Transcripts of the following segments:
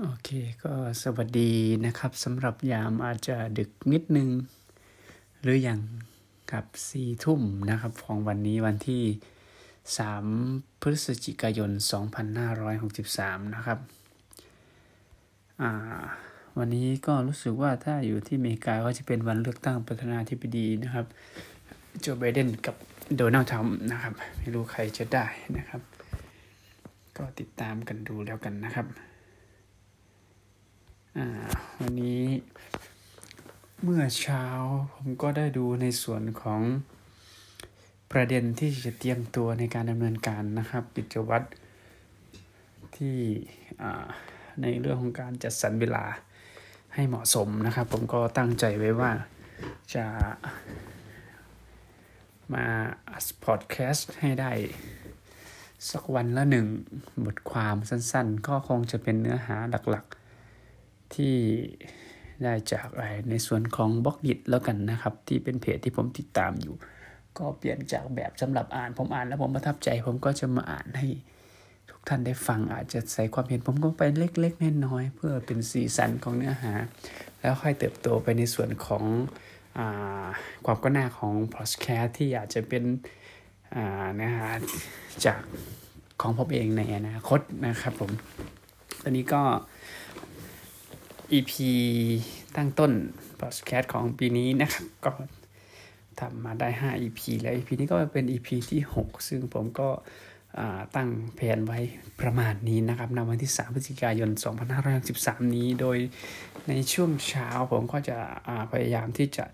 โอเคก็สวัสดีนะครับสำหรับยามอาจจะดึกนิดนึง หรืออย่างกับสี่ทุ่มนะครับของวันนี้วันที่ 3 พฤศจิกายน 2563 นะครับอ่าวันนี้ก็รู้สึกว่าถ้าอยู่ที่อเมริกาก็จะเป็นวันเลือกตั้งประธานาธิบดีนะครับโจไบเดนกับโดนัลด์ทรัมป์นะครับ ไม่รู้ใครจะได้นะครับ ก็ติดตามกันดูแล้วกันนะครับ วันนี้เมื่อเช้าผมก็ได้ดูในส่วนของประเด็นที่จะเตรียมตัวในการดำเนินการนะครับ กิจวัตรที่ในเรื่องของการจัดสรรเวลาให้เหมาะสมนะครับ ผมก็ตั้งใจไว้ว่าจะมาอัดพอดแคสต์ให้ได้ สักวันละหนึ่งบทความสั้นๆ ก็คงจะเป็นเนื้อหาหลักๆ ที่ได้จากในส่วนของบล็อกดิแล้วกันนะครับ ที่เป็นเพจที่ผมติดตามอยู่ ก็เปลี่ยนจากแบบสำหรับอ่านผมอ่านแล้วผมประทับใจ ผมก็จะมาอ่านให้ทุกท่านได้ฟังอาจจะใส่ความเห็นผมก็ไปเล็กๆน้อยๆเพื่อเป็นสีสันของเนื้อหา แล้วค่อยเติบโตไปในส่วนของอความก้าวหน้าของพอดแคสที่อาจจะเป็นเนื้อหาจากของผมเองในอนาคตนะครับผมตอนนี้ก็ EP ตั้งต้นพอดแคสต์ของปีนี้นะครับก็ทำมาได้ 5 EP แล้ว EP นี้ก็เป็น EP ที่ 6 ซึ่งผมก็ตั้งแผนไว้ประมาณนี้นะครับในวันที่ 3 พฤศจิกายน 2563นี้ โดยในช่วงเช้าผมก็จะพยายามที่จะ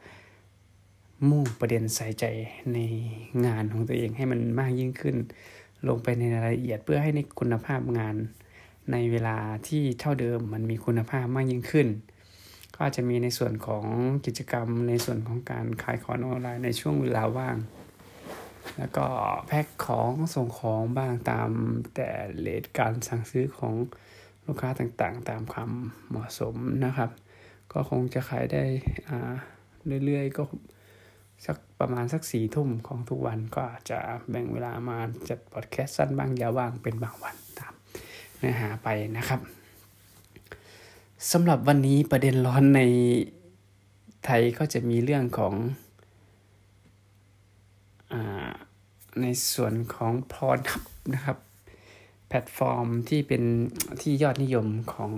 มุ่งประเด็นใส่ใจในงานของตัวเองให้มันมากยิ่งขึ้น ลงไปในรายละเอียดเพื่อให้ในคุณภาพงาน ในเวลาที่เท่าเดิมมันมีคุณภาพมากยิ่งขึ้น ก็จะมีในส่วนของกิจกรรมในส่วนของการขายของออนไลน์ในช่วงเวลาว่าง แล้วก็แพ็คของส่งของบ้างตามแต่เลทการสั่งซื้อของลูกค้าต่างๆ ตามความเหมาะสมนะครับ ก็คงจะขายได้เรื่อยๆ ก็สักประมาณสักสี่ทุ่มของทุกวันก็จจะแบ่งเวลามาจัดพอดแคสต์สั้นบ้างยาวบ้างเป็นบางวันตาม เนื้อหาไปนะครับสำหรับวันนี้ประเด็นร้อนในไทยก็จะมีเรื่องของอในส่วนของ Pornhub นะครับ แพลตฟอร์มที่เป็นที่ยอดนิยมของ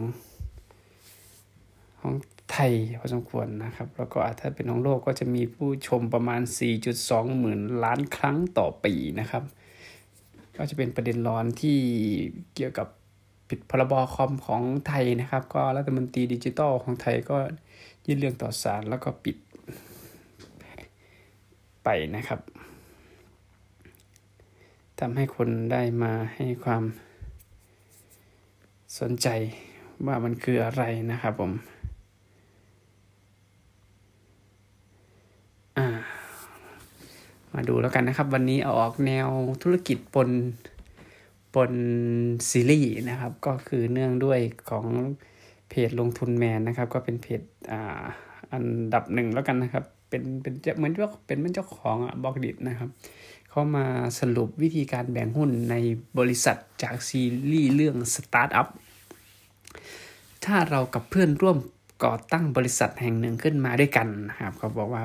ของไทยพอสมควรนะครับ แล้วก็ถ้าเป็นของโลกก็จะมีผู้ชมประมาณ 4.2 หมื่นล้านครั้งต่อปีนะครับ ก็จะเป็นประเด็นร้อนที่เกี่ยวกับ ผิดพรบคอมของไทยนะครับ ก็รัฐมนตรีดิจิทัลของไทยก็ยื่นเรื่องต่อศาลแล้วก็ปิดไปนะครับทำให้คนได้มาให้ความสนใจว่ามันคืออะไรนะครับผมมาดูแล้วกันนะครับ วันนี้เอาออกแนวธุรกิจปน ปนซีรีส์นะครับ ก็คือเนื่องด้วยของเพจลงทุนแมนนะครับ ก็เป็นเพจอ่าอันดับหนึ่งแล้วกันนะครับ เป็นเป็นเหมือนว่าเป็นเจ้าของอบอกดิบนะครับเขามาสรุปวิธีการแบ่งหุ้นในบริษัทจากซีรีส์เรื่องสตาร์ทอัพถ้าเรากับเพื่อนร่วมก่อตั้งบริษัทแห่งหนึ่งขึ้นมาด้วยกันครับเขาบอกว่า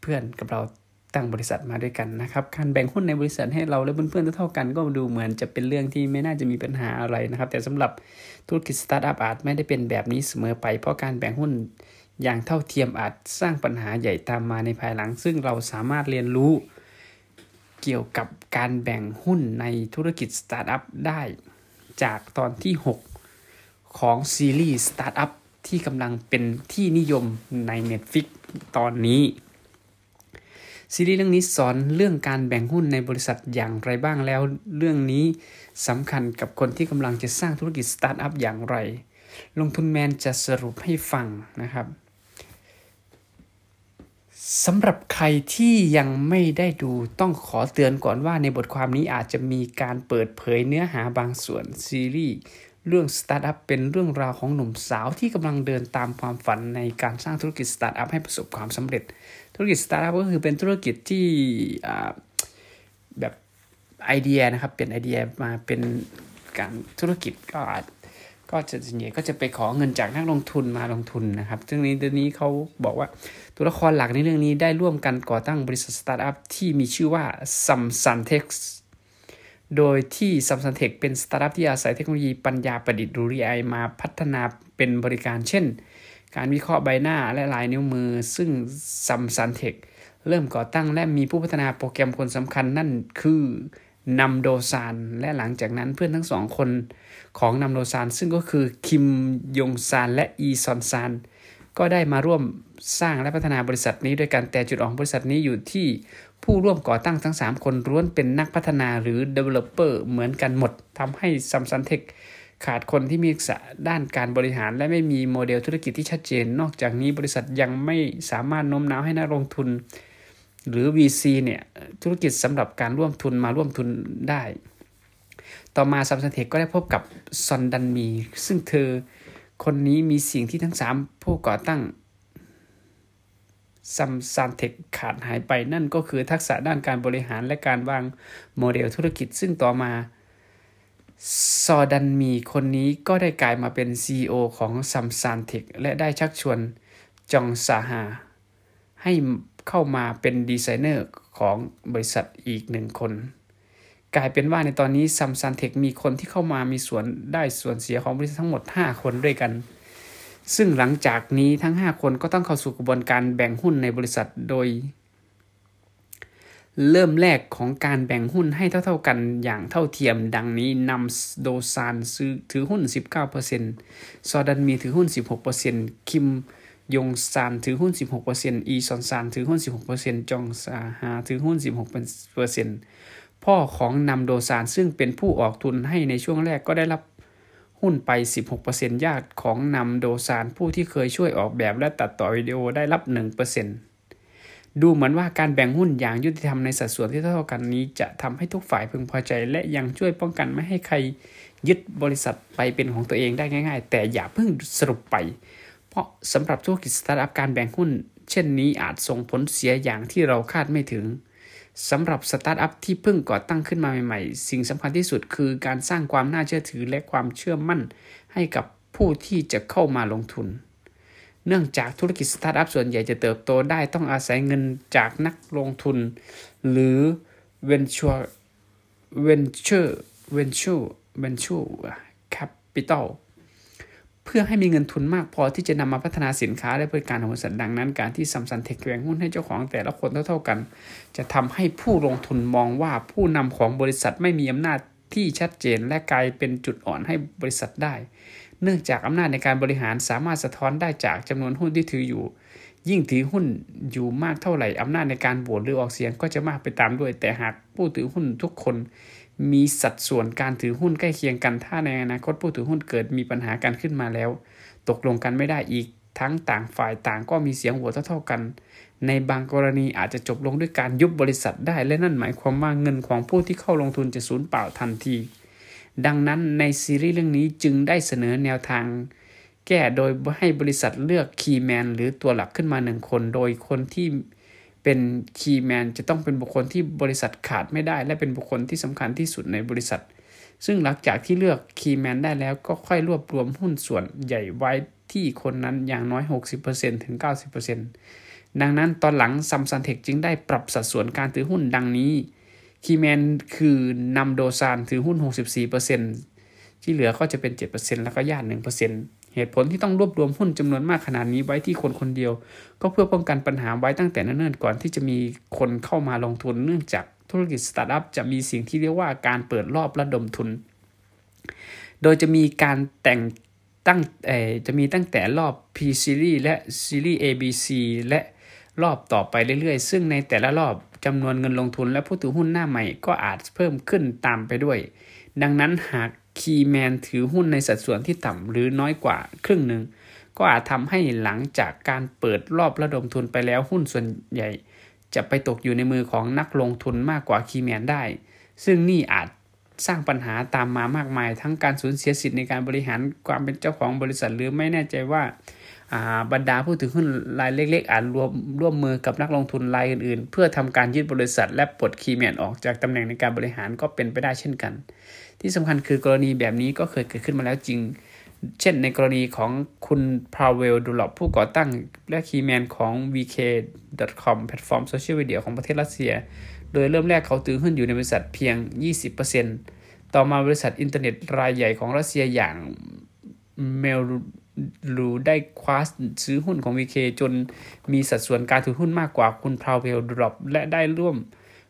เพื่อนกับเรา ตั้งบริษัทมาด้วยกันนะครับ การแบ่งหุ้นในบริษัทให้เราและเพื่อนๆเท่ากัน ก็ดูเหมือนจะเป็นเรื่องที่ไม่น่าจะมีปัญหาอะไรนะครับ แต่สำหรับธุรกิจสตาร์ทอัพอาจไม่ได้เป็นแบบนี้เสมอไป เพราะการแบ่งหุ้นอย่างเท่าเทียมอาจสร้างปัญหาใหญ่ตามมาในภายหลัง ซึ่งเราสามารถเรียนรู้เกี่ยวกับการแบ่งหุ้นในธุรกิจสตาร์ทอัพได้จากตอนที่ 6 ของซีรีส์สตาร์ทอัพที่กำลังเป็นที่นิยมใน Netflix ตอนนี้ ซีรีส์เรื่องนี้สอนเรื่องการแบ่งหุ้นในบริษัทอย่างไรบ้างแล้ว เรื่องนี้สำคัญกับคนที่กำลังจะสร้างธุรกิจสตาร์ทอัพอย่างไร ลงทุนแมนจะสรุปให้ฟังนะครับสำหรับใครที่ยังไม่ได้ดูต้องขอเตือนก่อนว่าในบทความนี้อาจจะมีการเปิดเผยเนื้อหาบางส่วนซีรีส์ เรื่องสตาร์ทอัพเป็นเรื่องราวของหนุ่มสาวที่กำลังเดินตามความฝันในการสร้างธุรกิจสตาร์ทอัพให้ประสบความสำเร็จ ธุรกิจสตาร์ทอัพก็คือเป็นธุรกิจที่แบบไอเดียนะครับเป็นไอเดียมาเป็นการธุรกิจก็อาจก็จะส่วนใหญ่ก็จะไปขอเงินจากนักลงทุนมาลงทุนนะครับซึ่งในเรื่องนี้เขาบอกว่าตัวละครหลักในเรื่องนี้ได้ร่วมกันก่อตั้งบริษัทสตาร์ทอัพที่มีชื่อว่า s u m s u n t e x โดยที่ s u m s u n t e x เป็นสตาร์ทอัพที่อาศัยเทคโนโลยีปัญญาประดิษฐ์หรือ AI มาพัฒนาเป็นบริการเช่น การวิเคราะห์ใบหน้าและลายนิ้วมือ ซึ่ง s u m s u n t e x เริ่มก่อตั้งและมีผู้พัฒนาโปรแกรมคนสำคัญนั่นคือนัมโดซานและหลังจากนั้นเพื่อนทั้งสองคนของนัมโดซานซึ่งก็คือคิมยงซานและอีชอลซานก็ได้มาร่วมสร้างและพัฒนาบริษัทนี้ด้วยกันแต่จุดอ่อนบริษัทนี้อยู่ที่ ผู้ร่วมก่อตั้งทั้ง 3 คนล้วนเป็นนักพัฒนาหรือ developer เหมือนกันหมดทำให้ Samsan Tech ขาดคนที่มีทักษะด้านการบริหาร และไม่มีโมเดลธุรกิจที่ชัดเจน นอกจากนี้บริษัทยังไม่สามารถโน้มน้าวให้นักลงทุน หรือ VC เนี่ยธุรกิจสำหรับการร่วมทุนมาร่วมทุนได้ ต่อมา Samsan Tech ก็ได้พบกับซอดัลมี ซึ่งเธอคนนี้มีสิ่งที่ทั้ง 3 ผู้ก่อตั้ง Samsan Tech ขาดหายไปนั่นก็คือทักษะด้านการบริหารและการวางโมเดลธุรกิจ ซึ่งต่อมาซอดัลมีคนนี้ก็ได้กลายมาเป็น CEO ของ Samsan Tech และได้ชักชวนจองซาฮาให้เข้ามาเป็นดีไซเนอร์ของบริษัทอีกหนึ่งคน กลายเป็นว่าในตอนนี้ Samsan Tech มีคนที่เข้ามามีส่วนได้ส่วนเสียของบริษัททั้งหมด 5 คนด้วยกัน ซึ่งหลังจากนี้ทั้ง 5 คนก็ต้องเข้าสู่กระบวนการแบ่งหุ้นในบริษัทโดย เริ่มแรกของการแบ่งหุ้นให้เท่า ๆกันอย่างเท่าเทียม ดังนี้นำโดซานซื้อถือหุ้น 19%ซอดันมีถือหุ้น 16%คิมยงซานถือหุ้น 16%อีซอนซานถือหุ้น 16%จองซาฮาถือหุ้น 16%พ่อของนำโดซานซึ่งเป็นผู้ออกทุนให้ในช่วงแรกก็ได้รับ หุ้นไป 16%ญาติของนำโดซานผู้ที่เคยช่วยออกแบบและตัดต่อวิดีโอได้รับ 1%ดูเหมือนว่าการแบ่งหุ้นอย่างยุติธรรมในสัดส่วนที่เท่ากันนี้ จะทำให้ทุกฝ่ายพึงพอใจ และยังช่วยป้องกันไม่ให้ใครยึดบริษัทไปเป็นของตัวเองได้ง่าย ๆ แต่อย่าเพิ่งสรุปไป เพราะสำหรับธุรกิจสตาร์ทอัพการแบ่งหุ้น เช่นนี้อาจส่งผลเสียอย่างที่เราคาดไม่ถึง สำหรับสตาร์ทอัพที่เพิ่งก่อตั้งขึ้นมาใหม่ๆ สิ่งสำคัญที่สุดคือการสร้างความน่าเชื่อถือและความเชื่อมั่นให้กับผู้ที่จะเข้ามาลงทุน เนื่องจากธุรกิจสตาร์ทอัพส่วนใหญ่จะเติบโตได้ต้องอาศัยเงินจากนักลงทุน หรือ venture venture venture venture capital เพื่อให้มีเงินทุนมากพอที่จะนำมาพัฒนาสินค้าและบริการของบริษัทดังนั้น การที่ Samsan Tech แบ่งหุ้นให้เจ้าของแต่ละคนเท่าๆกัน จะทำให้ผู้ลงทุนมองว่าผู้นำของบริษัทไม่มีอำนาจที่ชัดเจนและกลายเป็นจุดอ่อนให้บริษัทได้ เนื่องจากอำนาจในการบริหารสามารถสะท้อนได้จากจำนวนหุ้นที่ถืออยู่ ยิ่งถือหุ้นอยู่มากเท่าไหร่อำนาจในการโหวตหรือออกเสียงก็จะมากไปตามด้วย แต่หากผู้ถือหุ้นทุกคน มีสัดส่วนการถือหุ้นใกล้เคียงกัน ถ้าในอนาคตผู้ถือหุ้นเกิดมีปัญหาการขึ้นมาแล้ว ตกลงกันไม่ได้อีก ทั้งต่างฝ่ายต่างก็มีเสียงโหวตเท่าๆกัน ในบางกรณีอาจจะจบลงด้วยการยุบบริษัทได้ และนั่นหมายความว่าเงินของผู้ที่เข้าลงทุนจะสูญเปล่าทันที ดังนั้นในซีรีส์เรื่องนี้จึงได้เสนอแนวทาง แก้โดยให้บริษัทเลือก key man หรือตัวหลักขึ้นมาหนึ่งคน โดยคนที่ เป็น key man จะต้องเป็นบุคคลที่บริษัทขาดไม่ได้ และเป็นบุคคลที่สำคัญที่สุดในบริษัท ซึ่งหลังจากที่เลือก key man ได้แล้วก็ค่อยรวบรวมหุ้นส่วนใหญ่ไว้ที่คนนั้นอย่างน้อย 60%ถึง 90%ดังนั้นตอนหลัง Samsan Tech จึงได้ปรับสัดส่วนการถือหุ้นดังนี้ คีย์แมนคือนำโดซานถือหุ้น 64%ที่เหลือก็จะเป็น 7%แล้วก็ญาติ1% เหตุผลที่ต้องรวบรวมหุ้นจำนวนมากขนาดนี้ไว้ที่คนคนเดียว ก็เพื่อป้องกันปัญหาไว้ตั้งแต่เนิ่นๆก่อนที่จะมีคนเข้ามาลงทุนเนื่องจากธุรกิจสตาร์ทอัพจะมีสิ่งที่เรียกว่าการเปิดรอบระดมทุน โดยจะมีการแต่งตั้งจะมีตั้งแต่รอบ P series และ series ABC และรอบต่อไปเรื่อยๆ ซึ่งในแต่ละรอบจำนวนเงินลงทุนและผู้ถือหุ้นหน้าใหม่ก็อาจเพิ่มขึ้นตามไปด้วย ดังนั้นหาก คีย์แมนถือหุ้นในสัดส่วนที่ต่ำหรือน้อยกว่าครึ่งหนึ่ง ก็อาจทำให้หลังจากการเปิดรอบระดมทุนไปแล้วหุ้นส่วนใหญ่ จะไปตกอยู่ในมือของนักลงทุนมากกว่าคีย์แมนได้ ซึ่งนี่อาจสร้างปัญหาตามมามากมาย ทั้งการสูญเสียสิทธิ์ในการบริหารความเป็นเจ้าของบริษัทหรือไม่แน่ใจว่า บรรดาผู้ถือหุ้นรายเล็กๆอาจรวมร่วมมือกับนักลงทุนรายอื่นๆ เพื่อทำการยึดบริษัทและปลด key man ออกจากตำแหน่งในการบริหารก็เป็นไปได้เช่นกัน ที่สำคัญคือกรณีแบบนี้ก็เคยเกิดขึ้นมาแล้วจริง เช่นในกรณีของคุณพาเวลดูรอฟผู้ก่อตั้งและ key man ของ VK.com แพลตฟอร์มโซเชียลมีเดียของประเทศรัสเซีย โดยเริ่มแรกเขาถือหุ้นอยู่ในบริษัทเพียง 20%ต่อมาบริษัทอินเทอร์เน็ตรายใหญ่ของรัสเซียอย่าง Mail.ru ได้คว้าซื้อหุ้นของ VK จนมีสัดส่วนการถือหุ้นมากกว่าคุณพาเวล ดูรอฟและได้ร่วม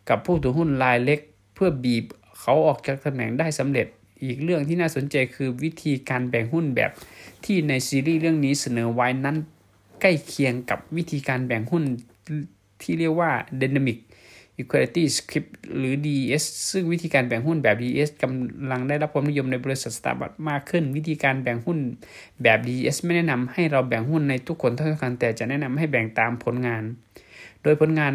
กับผู้ถือหุ้นรายเล็ก เพื่อบีบเขาออกจากตำแหน่งได้สำเร็จ อีกเรื่องที่น่าสนใจคือวิธีการแบ่งหุ้นแบบที่ในซีรีส์เรื่องนี้เสนอไว้นั้น ใกล้เคียงกับวิธีการแบ่งหุ้นที่เรียกว่า Dynamic Equality Script หรือ DES ซึ่งวิธีการแบ่งหุ้นแบบ DES กำลังได้รับความนิยมในบริษัทสตาร์บัคมากขึ้น วิธีการแบ่งหุ้นแบบ DES ไม่แนะนำให้เราแบ่งหุ้นในทุกคนเท่ากันแต่จะแนะนำให้แบ่งตามผลงาน โดยผลงาน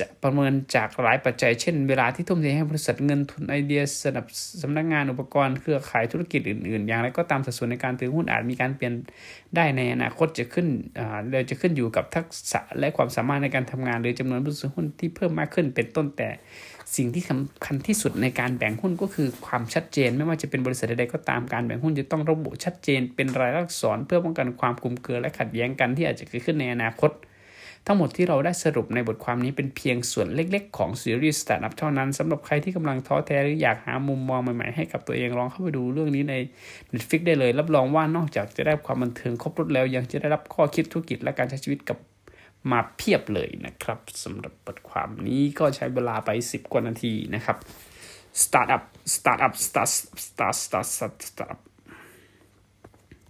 จะประเมินจากหลายปัจจัย เช่น เวลาที่ทุ่มเทให้บริษัทเงินทุนไอเดียสนับสำนักงานอุปกรณ์เครือข่ายธุรกิจอื่น ๆ อย่างไรก็ตามสัดส่วนในการถือหุ้นอาจมีการเปลี่ยนได้ในอนาคตจะขึ้นเราจะขึ้นอยู่กับทักษะและความสามารถในการทำงานหรือจำนวนผู้ถือหุ้นที่เพิ่มมากขึ้นเป็นต้นแต่สิ่งที่สำคัญที่สุดในการแบ่งหุ้นก็คือความชัดเจน ไม่ว่าจะเป็นบริษัทใดก็ตามการแบ่งหุ้นจะต้องระบุชัดเจน เป็นลายลักษณ์เพื่อป้องกันความคลุมเครือและขัดแย้งกันที่อาจจะเกิดขึ้นในอนาคต ทั้งหมดที่เราได้สรุปในบทความนี้เป็นเพียงส่วนเล็กๆ ของซีรีส์สตาร์ทอัพเท่านั้นสำหรับใครที่กำลังท้อแท้หรืออยากหามุมมองใหม่ๆให้กับตัวเองลองเข้าไปดูเรื่องนี้ใน Netflix ได้เลย รับรองว่านอกจากจะได้ความบันเทิงครบรถแล้วยังจะได้รับข้อคิดธุรกิจและการใช้ชีวิตกับมาเพียบเลยนะครับสำหรับบทความนี้ก็ใช้เวลาไป 10 กว่านาทีนะครับ Startup Startup Start Start Start Start Startup